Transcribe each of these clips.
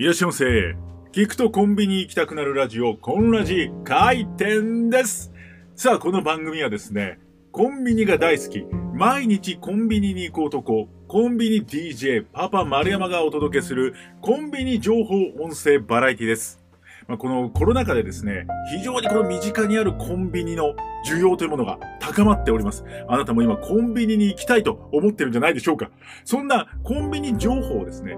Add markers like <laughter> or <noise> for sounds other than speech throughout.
いらっしゃいませ。聞くとコンビニ行きたくなるラジオ、コンラジ開店です。さあ、この番組はですね、コンビニが大好き、毎日コンビニに行く男、コンビニ DJ パパ丸山がお届けするコンビニ情報音声バラエティです。まあ、このコロナ禍でですね、非常にこの身近にあるコンビニの需要というものが高まっております。あなたも今コンビニに行きたいと思ってるんじゃないでしょうか。そんなコンビニ情報をですね、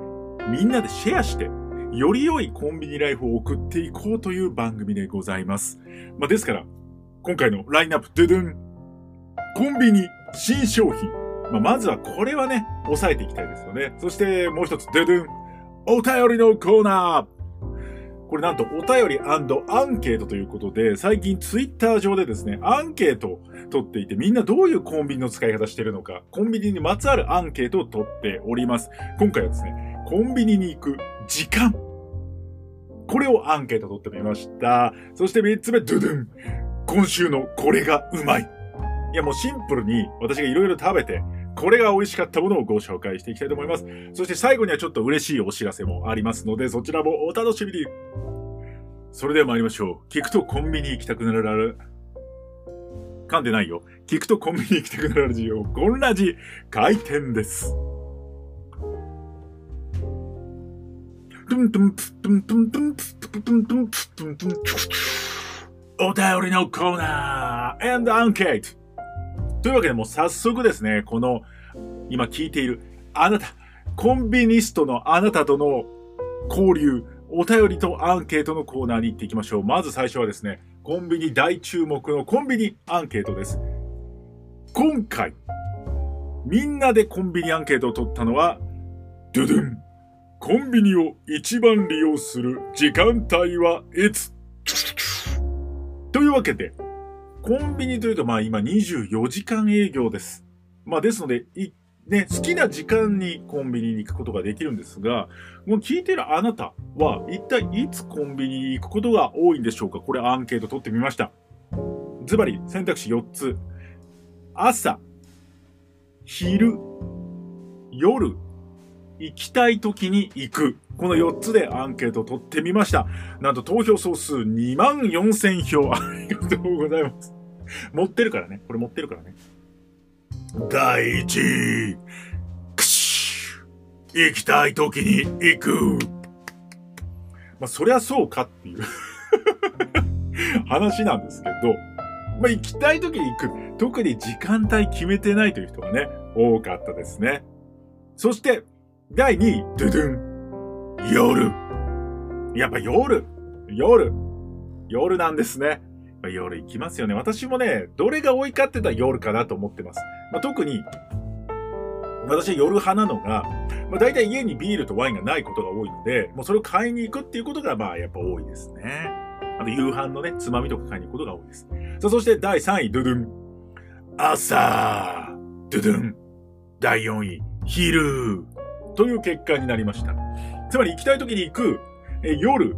みんなでシェアして、より良いコンビニライフを送っていこうという番組でございます。まあ、ですから、今回のラインナップ、ドゥドゥン。コンビニ新商品。まあ、まずはこれはね、抑えていきたいですよね。そしてもう一つ、ドゥドゥン。お便りのコーナー。これなんとお便りアンケートということで、最近ツイッター上でですね、アンケートを取っていて、みんなどういうコンビニの使い方してるのか、コンビニにまつわるアンケートを取っております。今回はですね、コンビニに行く時間。これをアンケート取ってみました。そして三つ目、ドゥドゥン。今週のこれがうまい。いやもうシンプルに私がいろいろ食べて、これが美味しかったものをご紹介していきたいと思います。そして最後にはちょっと嬉しいお知らせもありますので、そちらもお楽しみに。それでは参りましょう。聞くとコンビニ行きたくなる。噛んでないよ。聞くとコンビニ行きたくなるラジオ、ゴンラジ、開店です。お便りのコーナー and アンケートというわけでもう早速ですね、この今聞いているあなた、コンビニストのあなたとの交流、お便りとアンケートのコーナーに行っていきましょう。まず最初はですね、コンビニ大注目のコンビニアンケートです。今回、みんなでコンビニアンケートを取ったのは、ドゥドゥン。コンビニを一番利用する時間帯はいつ？というわけで、コンビニというとまあ今24時間営業です。まあですので、いね、好きな時間にコンビニに行くことができるんですが、もう聞いてるあなたは一体いつコンビニに行くことが多いんでしょうか？これアンケート取ってみました。ズバリ選択肢4つ。朝、昼、夜、行きたい時に行く。この4つでアンケートを取ってみました。なんと投票総数2万4000票。ありがとうございます。持ってるからね。これ持ってるからね。第一位。くし行きたい時に行く。まあ、そりゃそうかっていう <laughs> 話なんですけど、まあ、行きたい時に行く。特に時間帯決めてないという人がね、多かったですね。そして、第2位、ドゥドゥン。夜。やっぱ夜。夜。夜なんですね。ま夜行きますよね。私もね、どれが多いかって言ったら夜かなと思ってます。まあ、特に、私は夜派なのが、まあ、大体家にビールとワインがないことが多いので、もうそれを買いに行くっていうことが、まあ、やっぱ多いですね。あと、夕飯のね、つまみとか買いに行くことが多いです。さあ、そして第3位、ドゥドゥン。朝、ドゥドゥン。第4位、昼。という結果になりました。つまり行きたい時に行く、え夜、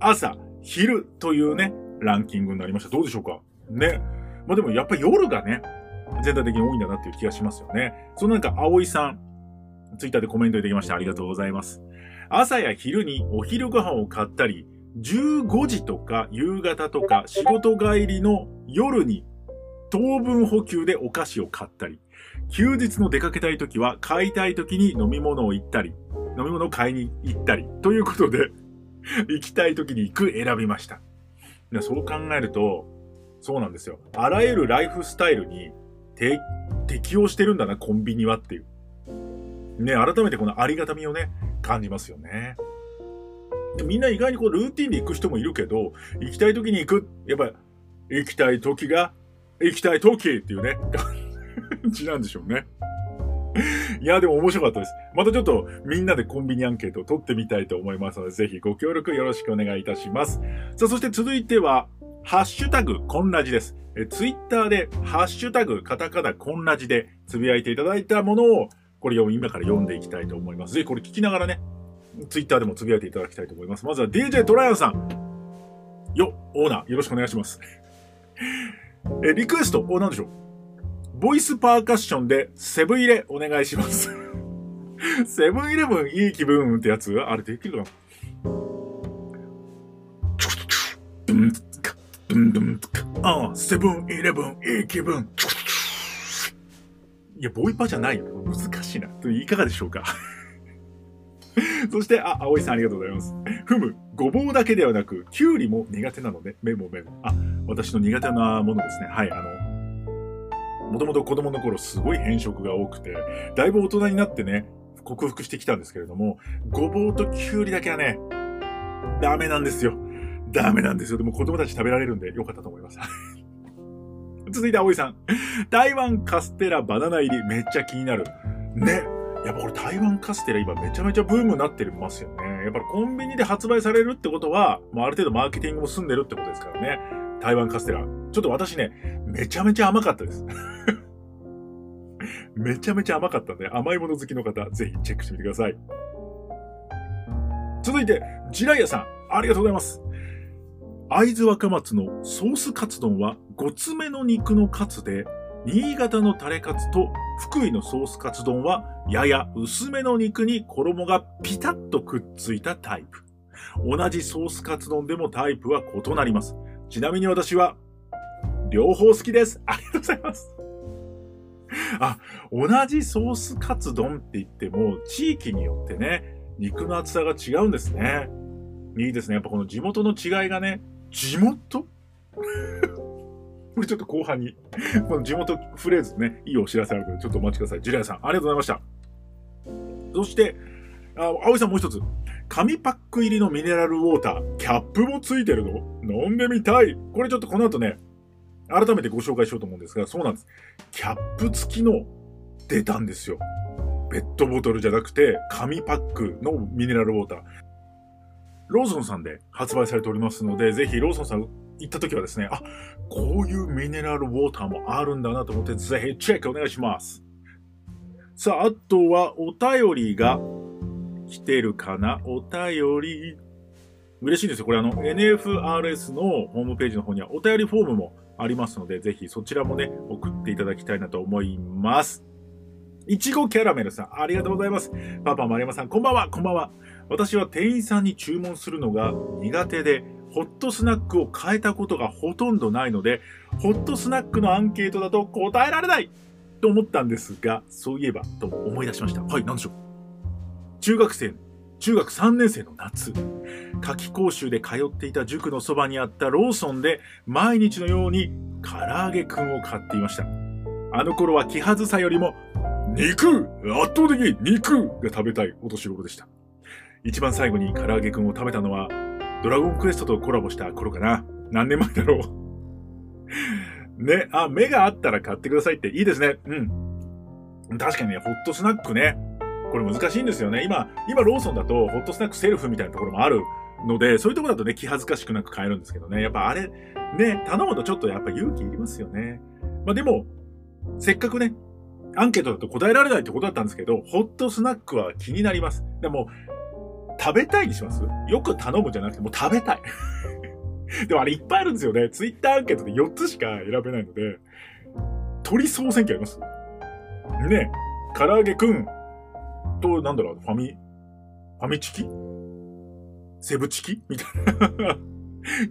朝、昼というね、ランキングになりました。どうでしょうか？ね。まあでもやっぱり夜がね、全体的に多いんだなっていう気がしますよね。そのなんか、葵さん、ツイッターでコメントいただきましてありがとうございます。朝や昼にお昼ご飯を買ったり、15時とか夕方とか仕事帰りの夜に糖分補給でお菓子を買ったり、休日の出かけたい時は買いたい時に飲み物を行ったり、飲み物を買いに行ったり、ということで、<laughs> 行きたい時に行く選びました。そう考えると、そうなんですよ。あらゆるライフスタイルに適応してるんだな、コンビニはっていう。ね、改めてこのありがたみをね、感じますよね。みんな意外にこうルーティンで行く人もいるけど、行きたい時に行く。やっぱ、行きたい時が、行きたい時っていうね、感じなんでしょうね。<laughs> いや、でも面白かったです。またちょっとみんなでコンビニアンケートを取ってみたいと思いますので、ぜひご協力よろしくお願いいたします。さあ、そして続いては、ハッシュタグ、コンラジです。え、ツイッターで、ハッシュタグ、カタカナ、コンラジでつぶやいていただいたものを、これを今から読んでいきたいと思います。ぜひこれ聞きながらね、ツイッターでもつぶやいていただきたいと思います。まずは DJ トライアンさん。よ、オーナー、よろしくお願いします。<laughs> え、リクエスト、お、なんでしょう？ボイスパーカッションでセブン入れお願いします。<laughs> セブンイレブンいい気分ってやつあれできるかなああ、セブンイレブン、いい気分。いや、ボイパじゃないよ。難しいな。いかがでしょうかそして、あ、葵さんありがとうございます。ふむ、ごぼうだけではなく、きゅうりも苦手なので、メモメモ。あ、私の苦手なものですね。はい、あの、もともと子供の頃すごい変色が多くて、だいぶ大人になってね、克服してきたんですけれども、ごぼうときゅうりだけはね、ダメなんですよ。ダメなんですよ。でも子供たち食べられるんでよかったと思います。<laughs> 続いて、葵さん。台湾カステラバナナ入りめっちゃ気になる。ね。やっぱこれ台湾カステラ今めちゃめちゃブームになってますよね。やっぱりコンビニで発売されるってことは、もうある程度マーケティングも済んでるってことですからね。台湾カステラ。ちょっと私ね、めちゃめちゃ甘かったです。<laughs> めちゃめちゃ甘かったんで、甘いもの好きの方、ぜひチェックしてみてください。続いて、ジライアさん、ありがとうございます。会津若松のソースカツ丼は5つ目の肉のカツで、新潟のタレカツと福井のソースカツ丼はやや薄めの肉に衣がピタッとくっついたタイプ。同じソースカツ丼でもタイプは異なります。ちなみに私は両方好きです。ありがとうございます。あ、同じソースカツ丼って言っても地域によってね、肉の厚さが違うんですね。いいですね。やっぱこの地元の違いがね、地元？<laughs> これちょっと後半に、この地元フレーズね、いいお知らせあるので、ちょっとお待ちください。ジュリアさん、ありがとうございました。そして、あ、葵さんもう一つ。紙パック入りのミネラルウォーター、キャップもついてるの？飲んでみたい。これちょっとこの後ね、改めてご紹介しようと思うんですが、そうなんです。キャップ付きの出たんですよ。ペットボトルじゃなくて、紙パックのミネラルウォーター。ローソンさんで発売されておりますので、ぜひローソンさん行った時はですね、あ、こういうミネラルウォーターもあるんだなと思って、ぜひチェックお願いします。さあ、あとはお便りが来てるかな？お便り。嬉しいんですよ。これあの NFRS のホームページの方にはお便りフォームもありますので、ぜひそちらもね、送っていただきたいなと思います。いちごキャラメルさん、ありがとうございます。パパ、丸山さん、こんばんは、こんばんは。私は店員さんに注文するのが苦手で、ホットスナックを変えたことがほとんどないので、ホットスナックのアンケートだと答えられないと思ったんですが、そういえば、と思い出しました。はい、何でしょう。中学生、中学3年生の夏、夏季講習で通っていた塾のそばにあったローソンで毎日のように唐揚げくんを買っていました。あの頃は気はずさよりも、肉圧倒的に肉が食べたいお年頃でした。一番最後に唐揚げくんを食べたのはドラゴンクエストとコラボした頃かな。何年前だろう。<laughs> ね、あ、目があったら買ってくださいっていいですね。うん。確かにね、ホットスナックね。これ難しいんですよね。今、今ローソンだとホットスナックセルフみたいなところもあるので、そういうとこだとね、気恥ずかしくなく買えるんですけどね。やっぱあれ、ね、頼むとちょっとやっぱ勇気いりますよね。まあでも、せっかくね、アンケートだと答えられないってことだったんですけど、ホットスナックは気になります。でも、食べたいにします？よく頼むじゃなくて、もう食べたい。<laughs> でもあれいっぱいあるんですよね。ツイッターアンケートで4つしか選べないので、鳥総選挙あります？ね唐揚げくんと、なんだろう、ファミ、ファミチキ？セブチキ？みたいな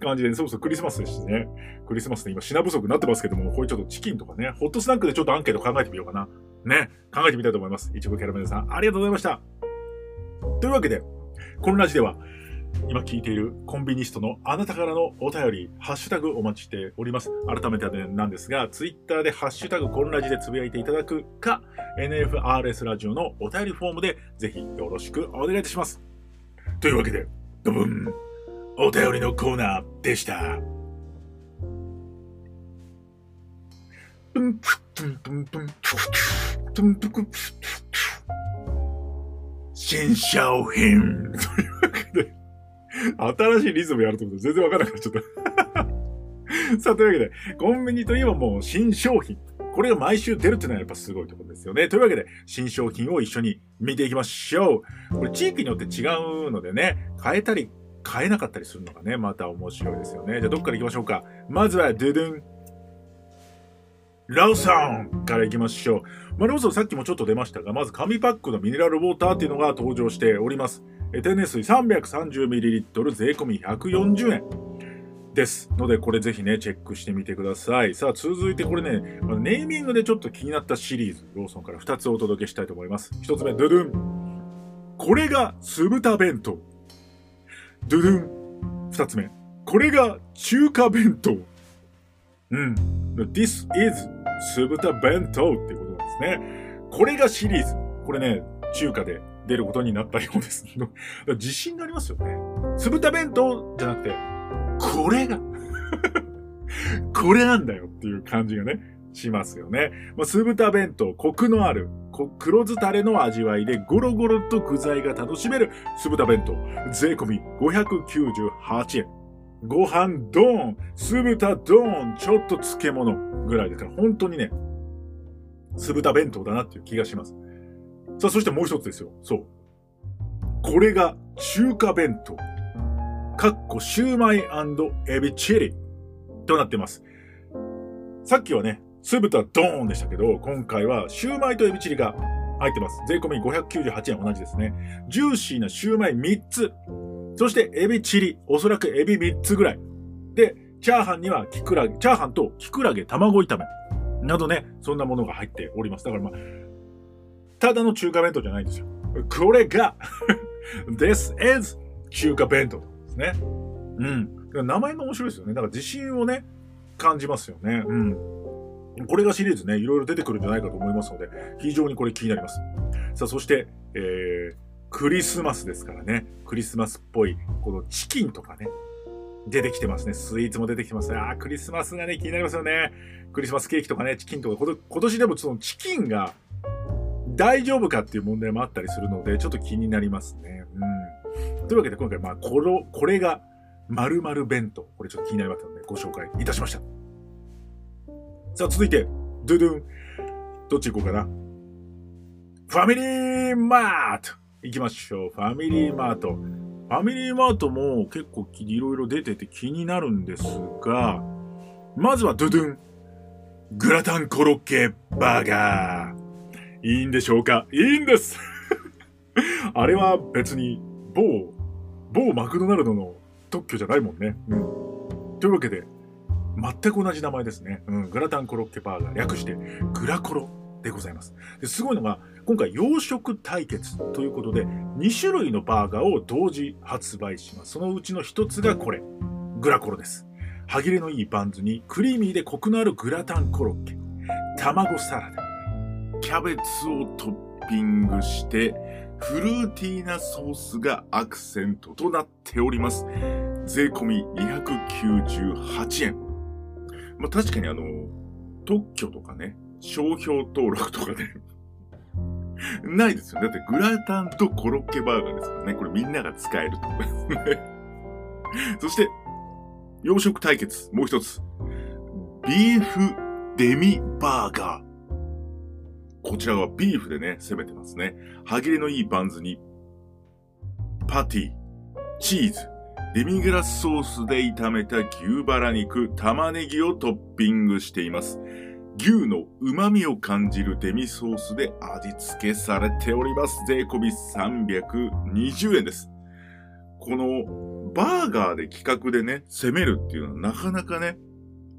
<laughs> 感じで、そうそうクリスマスですしね。クリスマスで今品不足になってますけども、これちょっとチキンとかね、ホットスナックでちょっとアンケート考えてみようかな。ね、考えてみたいと思います。いちごキャラメルさん、ありがとうございました。というわけで、このラジでは、今聞いているコンビニストのあなたからのお便り、ハッシュタグお待ちしております。改めてなんですが、ツイッターでハッシュタグコンラジでつぶやいていただくか、NFRS ラジオのお便りフォームでぜひよろしくお願いいたします。というわけで、ドブン、お便りのコーナーでした。新商品、新しいリズムやると思って全然わからなくなっちゃった。<laughs> さあ、というわけで、コンビニといえばもう新商品。これが毎週出るっていうのはやっぱすごいところですよね。というわけで、新商品を一緒に見ていきましょう。これ地域によって違うのでね、変えたり変えなかったりするのがね、また面白いですよね。じゃあどっから行きましょうか。まずは、ドゥドゥン。ローソンから行きましょう。まあ、ローソンさっきもちょっと出ましたが、まず紙パックのミネラルウォーターっていうのが登場しております。え天然水 330ml 税込み140円。です。ので、これぜひね、チェックしてみてください。さあ、続いてこれね、ネーミングでちょっと気になったシリーズ、ローソンから2つお届けしたいと思います。1つ目、ドゥドゥン。これが酢豚弁当。ドゥドゥン。2つ目、これが中華弁当。うん。This is 酢豚弁当っていうことなんですね。これがシリーズ。これね、中華で出ることになったようです。自信がありますよね。酢豚弁当じゃなくて、これが <laughs> これなんだよっていう感じがね、しますよね。まあ、酢豚弁当、コクのある、黒酢タレの味わいでゴロゴロと具材が楽しめる酢豚弁当。税込み598円。ご飯ドーン、酢豚ドーン、ちょっと漬物ぐらいですから、本当にね、酢豚弁当だなっていう気がします。さあ、そしてもう一つですよ。そう。これが中華弁当。かっこシューマイエビチリとなってます。さっきはね、酢豚ドーンでしたけど、今回はシューマイとエビチリが入ってます。税込み598円同じですね。ジューシーなシューマイ3つ。そしてエビチリ、おそらくエビ3つぐらい。で、チャーハンにはキクラゲ、チャーハンとキクラゲ卵炒め。などね、そんなものが入っております。だからまあ、ただの中華弁当じゃないんですよ。これが <laughs> This is 中華弁当。ですね。うん。名前が面白いですよね。だから自信をね、感じますよね。うん。これがシリーズね、いろいろ出てくるんじゃないかと思いますので、非常にこれ気になります。さあ、そして、えー、クリスマスですからね、クリスマスっぽい、このチキンとかね、出てきてますね。スイーツも出てきてますね。あクリスマスがね、気になりますよね。クリスマスケーキとかね、チキンとか、今年でもそのチキンが大丈夫かっていう問題もあったりするので、ちょっと気になりますね。うん。というわけで今回、まあ、この、これが、〇〇弁当。これちょっと気になりましたので、ご紹介いたしました。さあ、続いて、ドゥドゥン。どっち行こうかな。ファミリーマート行きましょう。ファミリーマート。ファミリーマートも結構いろいろ出てて気になるんですが、まずはドゥドゥン。グラタンコロッケバーガー。いいんでしょうか？いいんです <laughs> あれは別に某、某マクドナルドの特許じゃないもんね。うん。というわけで、全く同じ名前ですね。うん。グラタンコロッケバーガー、略してグラコロでございます。ですごいのが、今回洋食対決ということで、2種類のバーガーを同時発売します。そのうちの1つがこれ、グラコロです。歯切れのいいバンズにクリーミーでコクのあるグラタンコロッケ、卵サラダ、キャベツをトッピングして、フルーティーなソースがアクセントとなっております。税込み298円。まあ、確かにあの、特許とかね、商標登録とかね <laughs> ないですよね。だってグラタンとコロッケバーガーですからね。これみんなが使えるってことですねそして、洋食対決、もう一つ。ビーフデミバーガー。こちらはビーフでね、攻めてますね。歯切れのいいバンズに、パティ、チーズ、デミグラスソースで炒めた牛バラ肉、玉ねぎをトッピングしています。牛の旨味を感じるデミソースで味付けされております。税込み320円です。このバーガーで企画でね、攻めるっていうのはなかなかね、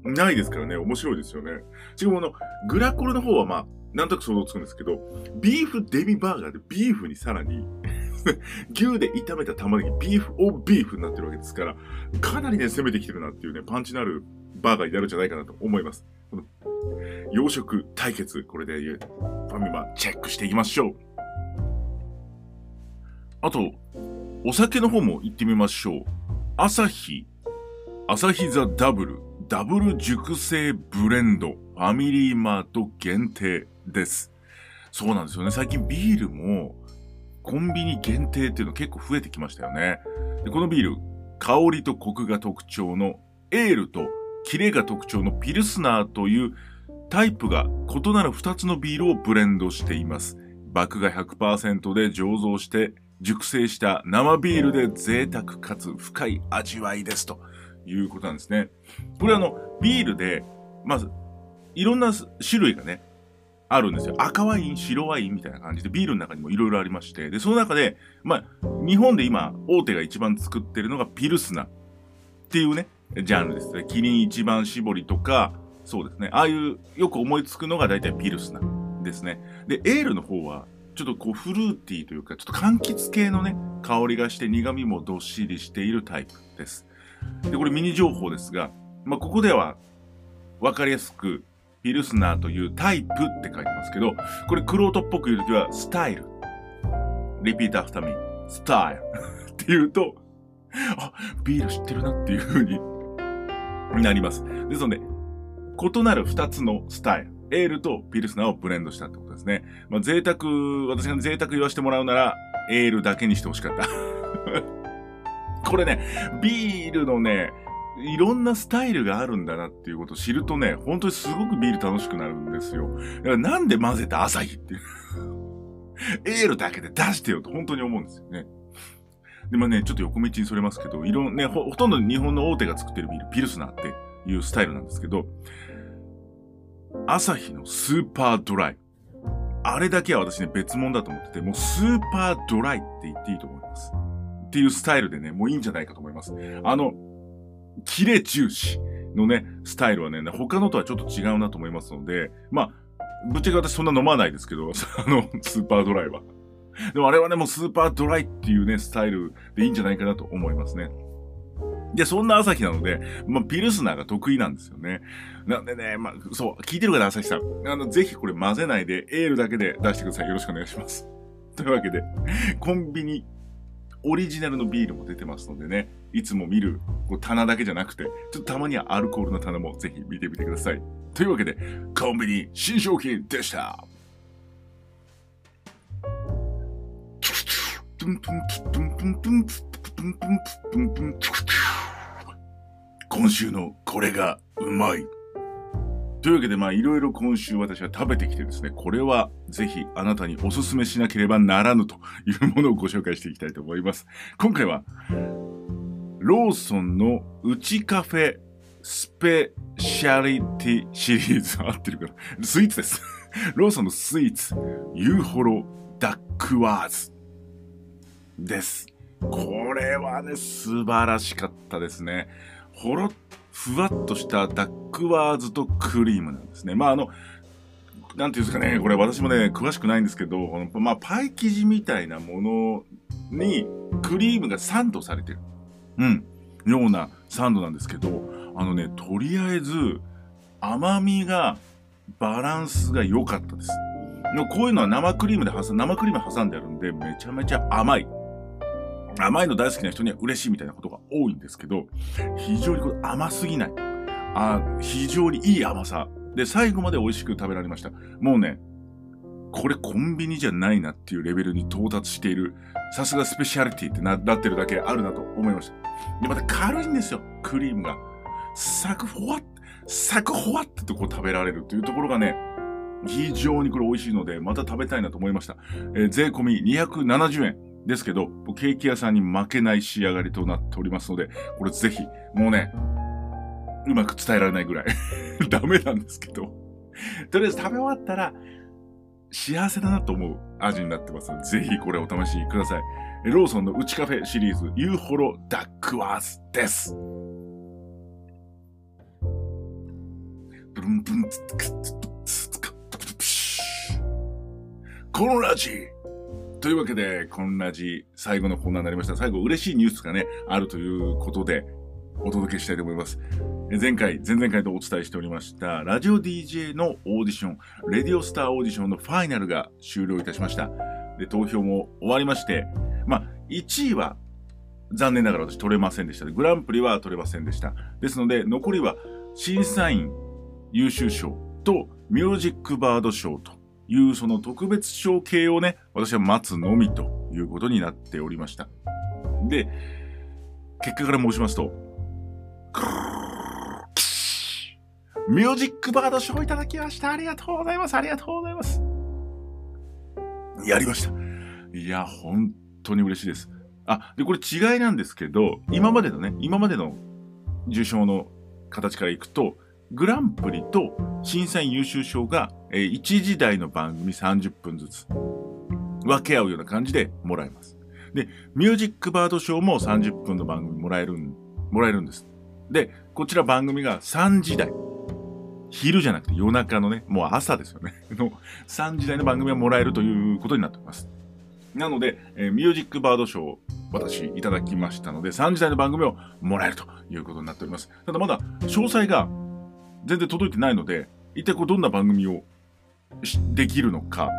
ないですからね、面白いですよね。しかもあの、グラコロの方はまあ、なんとなく想像つくんですけど、ビーフデミバーガーでビーフにさらに <laughs> 牛で炒めた玉ねぎ、ビーフオビーフになってるわけですから、かなりね、攻めてきてるなっていうね、パンチのあるバーガーになるんじゃないかなと思います。この洋食対決、これでファミマチェックしていきましょう。あと、お酒の方も行ってみましょう。アサヒ、アサヒザダブル、ダブル熟成ブレンド、ファミリーマート限定です。そうなんですよね。最近ビールもコンビニ限定っていうの結構増えてきましたよね。でこのビール、香りとコクが特徴のエールとキレが特徴のピルスナーというタイプが異なる2つのビールをブレンドしています。麦芽100%で醸造して熟成した生ビールで贅沢かつ深い味わいですということなんですね。これあの、ビールで、まず、いろんな種類がね、あるんですよ。赤ワイン、白ワインみたいな感じで、ビールの中にもいろいろありまして、で、その中で、まあ、日本で今、大手が一番作ってるのがピルスナっていうね、ジャンルですね。キリン一番搾りとか、そうですね。ああいう、よく思いつくのが大体ピルスナですね。で、エールの方は、ちょっとこうフルーティーというか、ちょっと柑橘系のね、香りがして苦味もどっしりしているタイプです。で、これミニ情報ですが、まあ、ここではわかりやすく、ピルスナーというタイプって書いてますけど、これクロートっぽく言うときは、スタイル。リピートアフターミー。スタイル。<laughs> って言うと、あ、ビール知ってるなっていう風に <laughs> なります。ですので、異なる二つのスタイル。エールとピルスナーをブレンドしたってことですね。まあ、贅沢、私が贅沢言わせてもらうなら、エールだけにしてほしかった。<laughs> これね、ビールのね、いろんなスタイルがあるんだなっていうことを知るとね、本当にすごくビール楽しくなるんですよ。だからなんで混ぜた朝日っていう。<laughs> エールだけで出してよと本当に思うんですよね。で、まあね、ちょっと横道にそれますけど、いろんねほ、ほとんど日本の大手が作ってるビール、ピルスナーっていうスタイルなんですけど、朝日のスーパードライ。あれだけは私ね、別物だと思ってて、もうスーパードライって言っていいと思います。っていうスタイルでね、もういいんじゃないかと思います。あの、キレ重視のね、スタイルはね、他のとはちょっと違うなと思いますので、まあ、ぶっちゃけ私そんな飲まないですけど、<laughs> あの、スーパードライは。でもあれはね、もうスーパードライっていうね、スタイルでいいんじゃないかなと思いますね。で、そんな朝日なので、まあ、ピルスナーが得意なんですよね。なんでね、まあ、そう、聞いてるかな、朝日さん。あの、ぜひこれ混ぜないで、エールだけで出してください。よろしくお願いします。というわけで、コンビニ、オリジナルのビールも出てますのでね、いつも見るこう棚だけじゃなくて、ちょっとたまにはアルコールの棚もぜひ見てみてください。というわけで、コンビニ新商品でした。今週のこれがうまい。というわけで、まあ、いろいろ今週私は食べてきてですね、これはぜひあなたにおすすめしなければならぬというものをご紹介していきたいと思います。今回は、ローソンのうちカフェスペシャリティシリーズ合ってるから、スイーツです。ローソンのスイーツ、ユーホロダックワーズです。これはね、素晴らしかったですね。ほろっふわっとしたダックワーズとクリームなんですね。まあ、あの、なんていうんですかね、これ私もね、詳しくないんですけど、このまあ、パイ生地みたいなものにクリームがサンドされてる。うん。ようなサンドなんですけど、あのね、とりあえず甘みが、バランスが良かったです。こういうのは生クリームで挟ん、生クリーム挟んであるんで、めちゃめちゃ甘い。甘いの大好きな人には嬉しいみたいなことが多いんですけど、非常にこれ甘すぎない。あ非常にいい甘さ。で、最後まで美味しく食べられました。もうね、これコンビニじゃないなっていうレベルに到達している、さすがスペシャリティってなってるだけあるなと思いました。で、また軽いんですよ、クリームが。サクフォワッ、サクフォワッってこう食べられるというところがね、非常にこれ美味しいので、また食べたいなと思いました。えー、税込み270円。ですけど、ケーキ屋さんに負けない仕上がりとなっておりますので、これぜひ、もうね、うまく伝えられないぐらい <laughs> ダメなんですけど、とりあえず食べ終わったら、幸せだなと思う味になってますので、ぜひこれお試しください。ローソンのうちカフェシリーズ、ユーホロダックワーズです。ブンブンツツツツツコンラジというわけで、コンラジ、最後のコーナーになりました。最後、嬉しいニュースがね、あるということで、お届けしたいと思います。前回、前々回とお伝えしておりました、ラジオ DJ のオーディション、レディオスターオーディションのファイナルが終了いたしました。で、投票も終わりまして、まあ、1位は、残念ながら私取れませんでした。グランプリは取れませんでした。ですので、残りは、審査員優秀賞と、ミュージックバード賞と、いうその特別賞系をね、私は待つのみということになっておりました。で、結果から申しますと、ミュージックバード賞いただきました。ありがとうございます。ありがとうございます。やりました。いや、本当に嬉しいです。あ、で、これ違いなんですけど、今までのね、今までの受賞の形からいくと、グランプリと審査員優秀賞が、えー、1時台の番組30分ずつ分け合うような感じでもらえます。で、ミュージックバード賞も30分の番組もらえるん、もらえるんです。で、こちら番組が3時台。昼じゃなくて夜中のね、もう朝ですよね。<laughs> の3時台の番組がもらえるということになっております。なので、えー、ミュージックバード賞を私いただきましたので、3時台の番組をもらえるということになっております。ただまだ詳細が全然届いてないので、一体こうどんな番組をできるのか、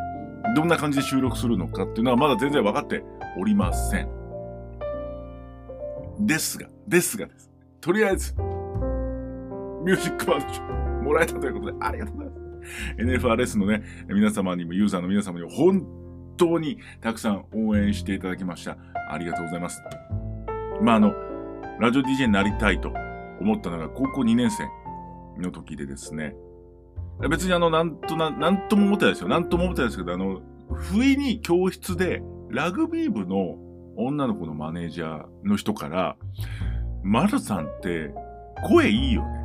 どんな感じで収録するのかっていうのはまだ全然分かっておりません。ですが、ですがです。とりあえず、ミュージックバード賞もらえたということでありがとうございます。NFRS のね、皆様にも、ユーザーの皆様にも本当にたくさん応援していただきました。ありがとうございます。まあ、あの、ラジオ DJ になりたいと思ったのが高校2年生の時でですね、別にあの、なんとな、なんとも思ってないですよ。なんとも思ってないですけど、あの、不意に教室でラグビー部の女の子のマネージャーの人から、マルさんって声いいよね。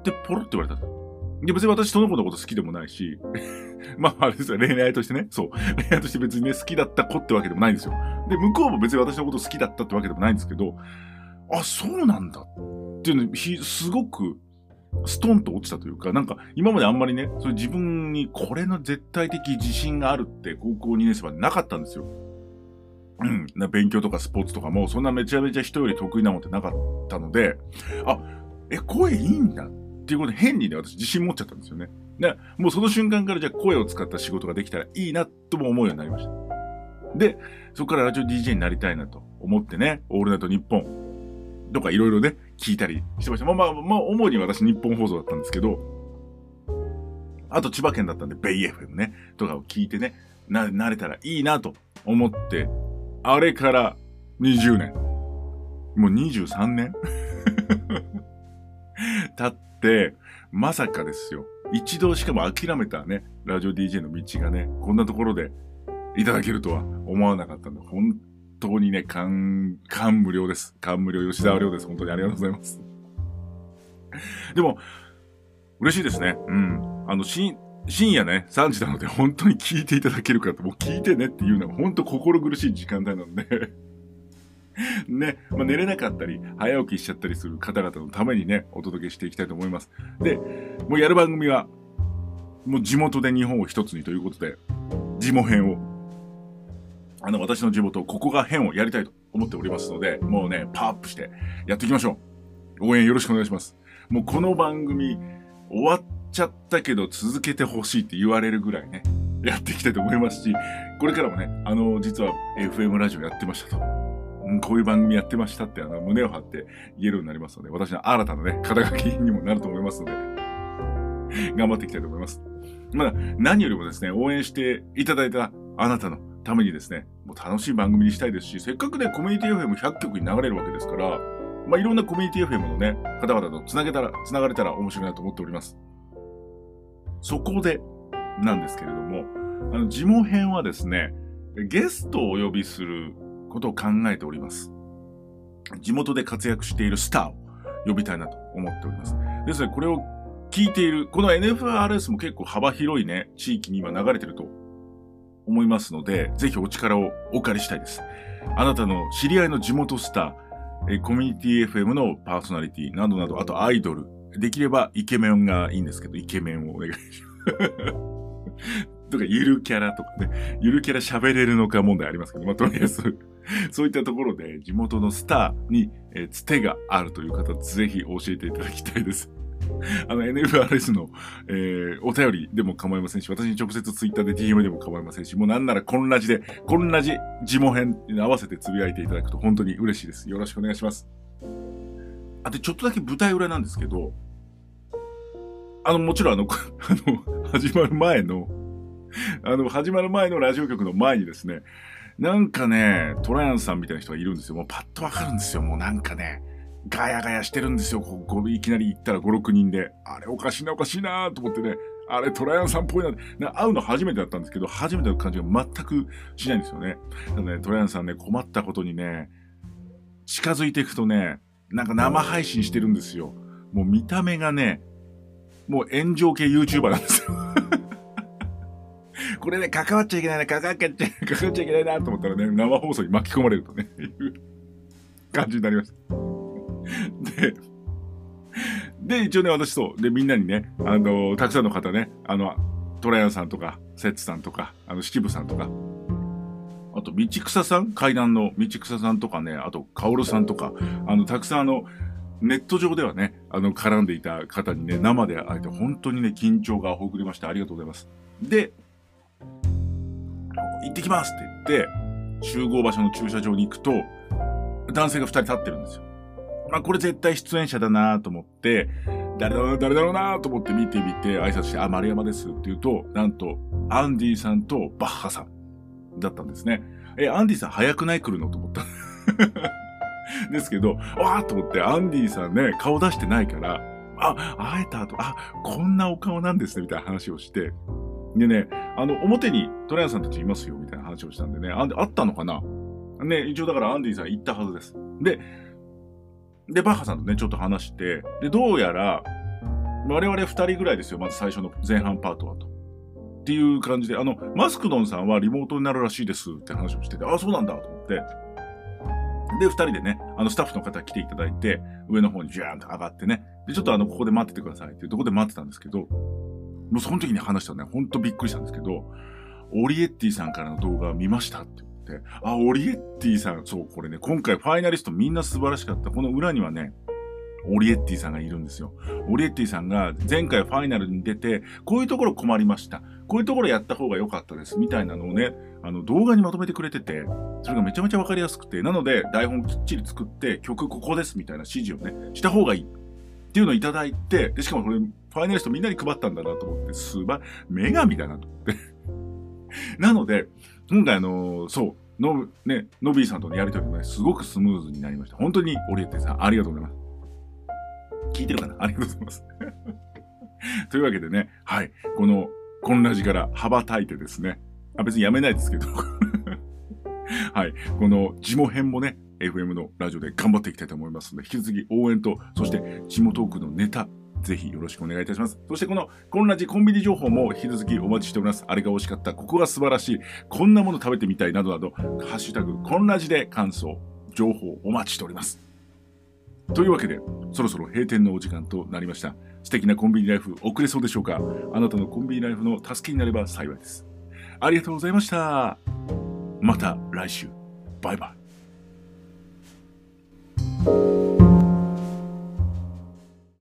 ってポロって言われた。で、別に私その子のこと好きでもないし、<laughs> まああれですよ、恋愛としてね、そう、恋愛として別にね、好きだった子ってわけでもないんですよ。で、向こうも別に私のこと好きだったってわけでもないんですけど、あ、そうなんだっていうの、すごくストンと落ちたというか、なんか今まであんまりね、そういう自分にこれの絶対的自信があるって高校2年生までなかったんですよ。うん、な勉強とかスポーツとかも、そんなめちゃめちゃ人より得意なもんってなかったので、あ、え、声いいんだっていうことで変にね、私自信持っちゃったんですよね。で、もうその瞬間からじゃあ声を使った仕事ができたらいいなとも思うようになりました。で、そこからラジオ DJ になりたいなと思ってね、オールナイトニッポンとかいろいろね、聞いたりしてました。まあまあ、まあ、主に私日本放送だったんですけど、あと千葉県だったんで、ベイ FM ね、とかを聞いてね、な、慣れたらいいなと思って、あれから20年。もう23年 <laughs> 経って、まさかですよ。一度しかも諦めたね、ラジオ DJ の道がね、こんなところでいただけるとは思わなかったんで、本当にね、感、感無量です。感無量吉沢亮です。本当にありがとうございます。でも、嬉しいですね。うん。あの、し、深夜ね、3時なので本当に聞いていただけるかと、もう聞いてねっていうのは本当心苦しい時間帯なのでね、まあ、寝れなかったり、早起きしちゃったりする方々のためにね、お届けしていきたいと思います。で、もうやる番組は、もう地元で日本を一つにということで、地元編をあの、私の地元、ここが変をやりたいと思っておりますので、もうね、パワーアップしてやっていきましょう。応援よろしくお願いします。もうこの番組、終わっちゃったけど続けてほしいって言われるぐらいね、やっていきたいと思いますし、これからもね、あの、実は FM ラジオやってましたと。うん、こういう番組やってましたってあの胸を張って言えるようになりますので、私の新たなね、肩書きにもなると思いますので、頑張っていきたいと思います。まだ何よりもですね、応援していただいたあなたのためにですね、もう楽しい番組にしたいですし、せっかくね、コミュニティ FM100 曲に流れるわけですから、まあ、いろんなコミュニティ FM のね、方々と繋げたら、繋がれたら面白いなと思っております。そこで、なんですけれども、あの、地元編はですね、ゲストをお呼びすることを考えております。地元で活躍しているスターを呼びたいなと思っております。ですね、これを聞いている、この NFRS も結構幅広いね、地域に今流れてると思いますので、ぜひお力をお借りしたいです。あなたの知り合いの地元スター、えコミュニティ FM のパーソナリティなどなど、あとアイドル、できればイケメンがいいんですけど、イケメンをお願いします。<laughs> とか、ゆるキャラとかね、ゆるキャラ喋れるのか問題ありますけど、まあ、とりあえず <laughs> そういったところで地元のスターに、え、つてがあるという方、ぜひ教えていただきたいです。あの NFRS の、えー、お便りでも構いませんし、私に直接ツイッターで DM でも構いませんし、もうなんならこんなじで、こんなじ、地元編に合わせてつぶやいていただくと本当に嬉しいです。よろしくお願いします。あ、で、ちょっとだけ舞台裏なんですけど、あの、もちろんあの、<laughs> あの、始まる前の、あの、始まる前のラジオ局の前にですね、なんかね、トライアンさんみたいな人がいるんですよ。もうパッとわかるんですよ。もうなんかね、ガヤガヤしてるんですよ。ここいきなり行ったら5、6人で。あれおかしいなおかしいなと思ってね。あれトライアンさんっぽいなな。会うの初めてだったんですけど、初めての感じが全くしないんですよね。だね、トライアンさんね、困ったことにね、近づいていくとね、なんか生配信してるんですよ。もう見た目がね、もう炎上系 YouTuber なんですよ。<laughs> これね、関わっちゃいけないな、関わっちゃ、関わっちゃいけないなと思ったらね、生放送に巻き込まれるとね、いう感じになりました。で、で、一応ね、私そう。で、みんなにね、あの、たくさんの方ね、あの、トラヤンさんとか、セッツさんとか、あの、七部さんとか、あと、道草さん階段の道草さんとかね、あと、カオルさんとか、あの、たくさんあの、ネット上ではね、あの、絡んでいた方にね、生で会えて、本当にね、緊張がほぐりました。ありがとうございます。で、行ってきますって言って、集合場所の駐車場に行くと、男性が二人立ってるんですよ。まあ、これ絶対出演者だなと思って、誰だろうな、誰だろうなと思って見てみて、挨拶して、あ、丸山ですって言うと、なんと、アンディさんとバッハさんだったんですね。え、アンディさん早くない来るのと思った。<laughs> ですけど、わーと思って、アンディさんね、顔出してないから、あ、会えたと、あ、こんなお顔なんですね、みたいな話をして、でね、あの、表にトライアンさんたちいますよ、みたいな話をしたんでね、ああったのかな？ね、一応だからアンディさん行ったはずです。で、で、バッハさんとね、ちょっと話して、で、どうやら、我々二人ぐらいですよ、まず最初の前半パートはと。っていう感じで、あの、マスクドンさんはリモートになるらしいですって話をしてて、あ、そうなんだと思って。で、二人でね、あの、スタッフの方来ていただいて、上の方にジャーンと上がってね、で、ちょっとあの、ここで待っててくださいっていうところで待ってたんですけど、もうその時に話したらね、ほんとびっくりしたんですけど、オリエッティさんからの動画を見ましたってて、あ、オリエッティさん、そう、これね、今回ファイナリストみんな素晴らしかった。この裏にはね、オリエッティさんがいるんですよ。オリエッティさんが前回ファイナルに出て、こういうところ困りました。こういうところやった方が良かったです。みたいなのをね、あの動画にまとめてくれてて、それがめちゃめちゃわかりやすくて、なので台本きっちり作って曲ここですみたいな指示をね、した方がいい。っていうのをいただいて、で、しかもこれ、ファイナリストみんなに配ったんだなと思って、すば、女神だなと思って。<laughs> なので、今回あのー、そう、のぶ、ね、ノビーさんとのやりとりもね、すごくスムーズになりました。本当に、オリエッテさん、ありがとうございます。聞いてるかな？ありがとうございます。<laughs> というわけでね、はい、この、こんな字から羽ばたいてですね、あ、別にやめないですけど <laughs> はい、この地も編もね、FM のラジオで頑張っていきたいと思いますので、引き続き応援と、そして地元トークのネタ、ぜひよろしくお願いいたします。そしてこの、コンラジコンビニ情報も引き続きお待ちしております。あれが美味しかった、ここが素晴らしい、こんなもの食べてみたいなどなど、ハッシュタグ、こんなジで感想、情報お待ちしております。というわけで、そろそろ閉店のお時間となりました。素敵なコンビニライフ遅れそうでしょうか？あなたのコンビニライフの助けになれば幸いです。ありがとうございました。また来週。バイバイ。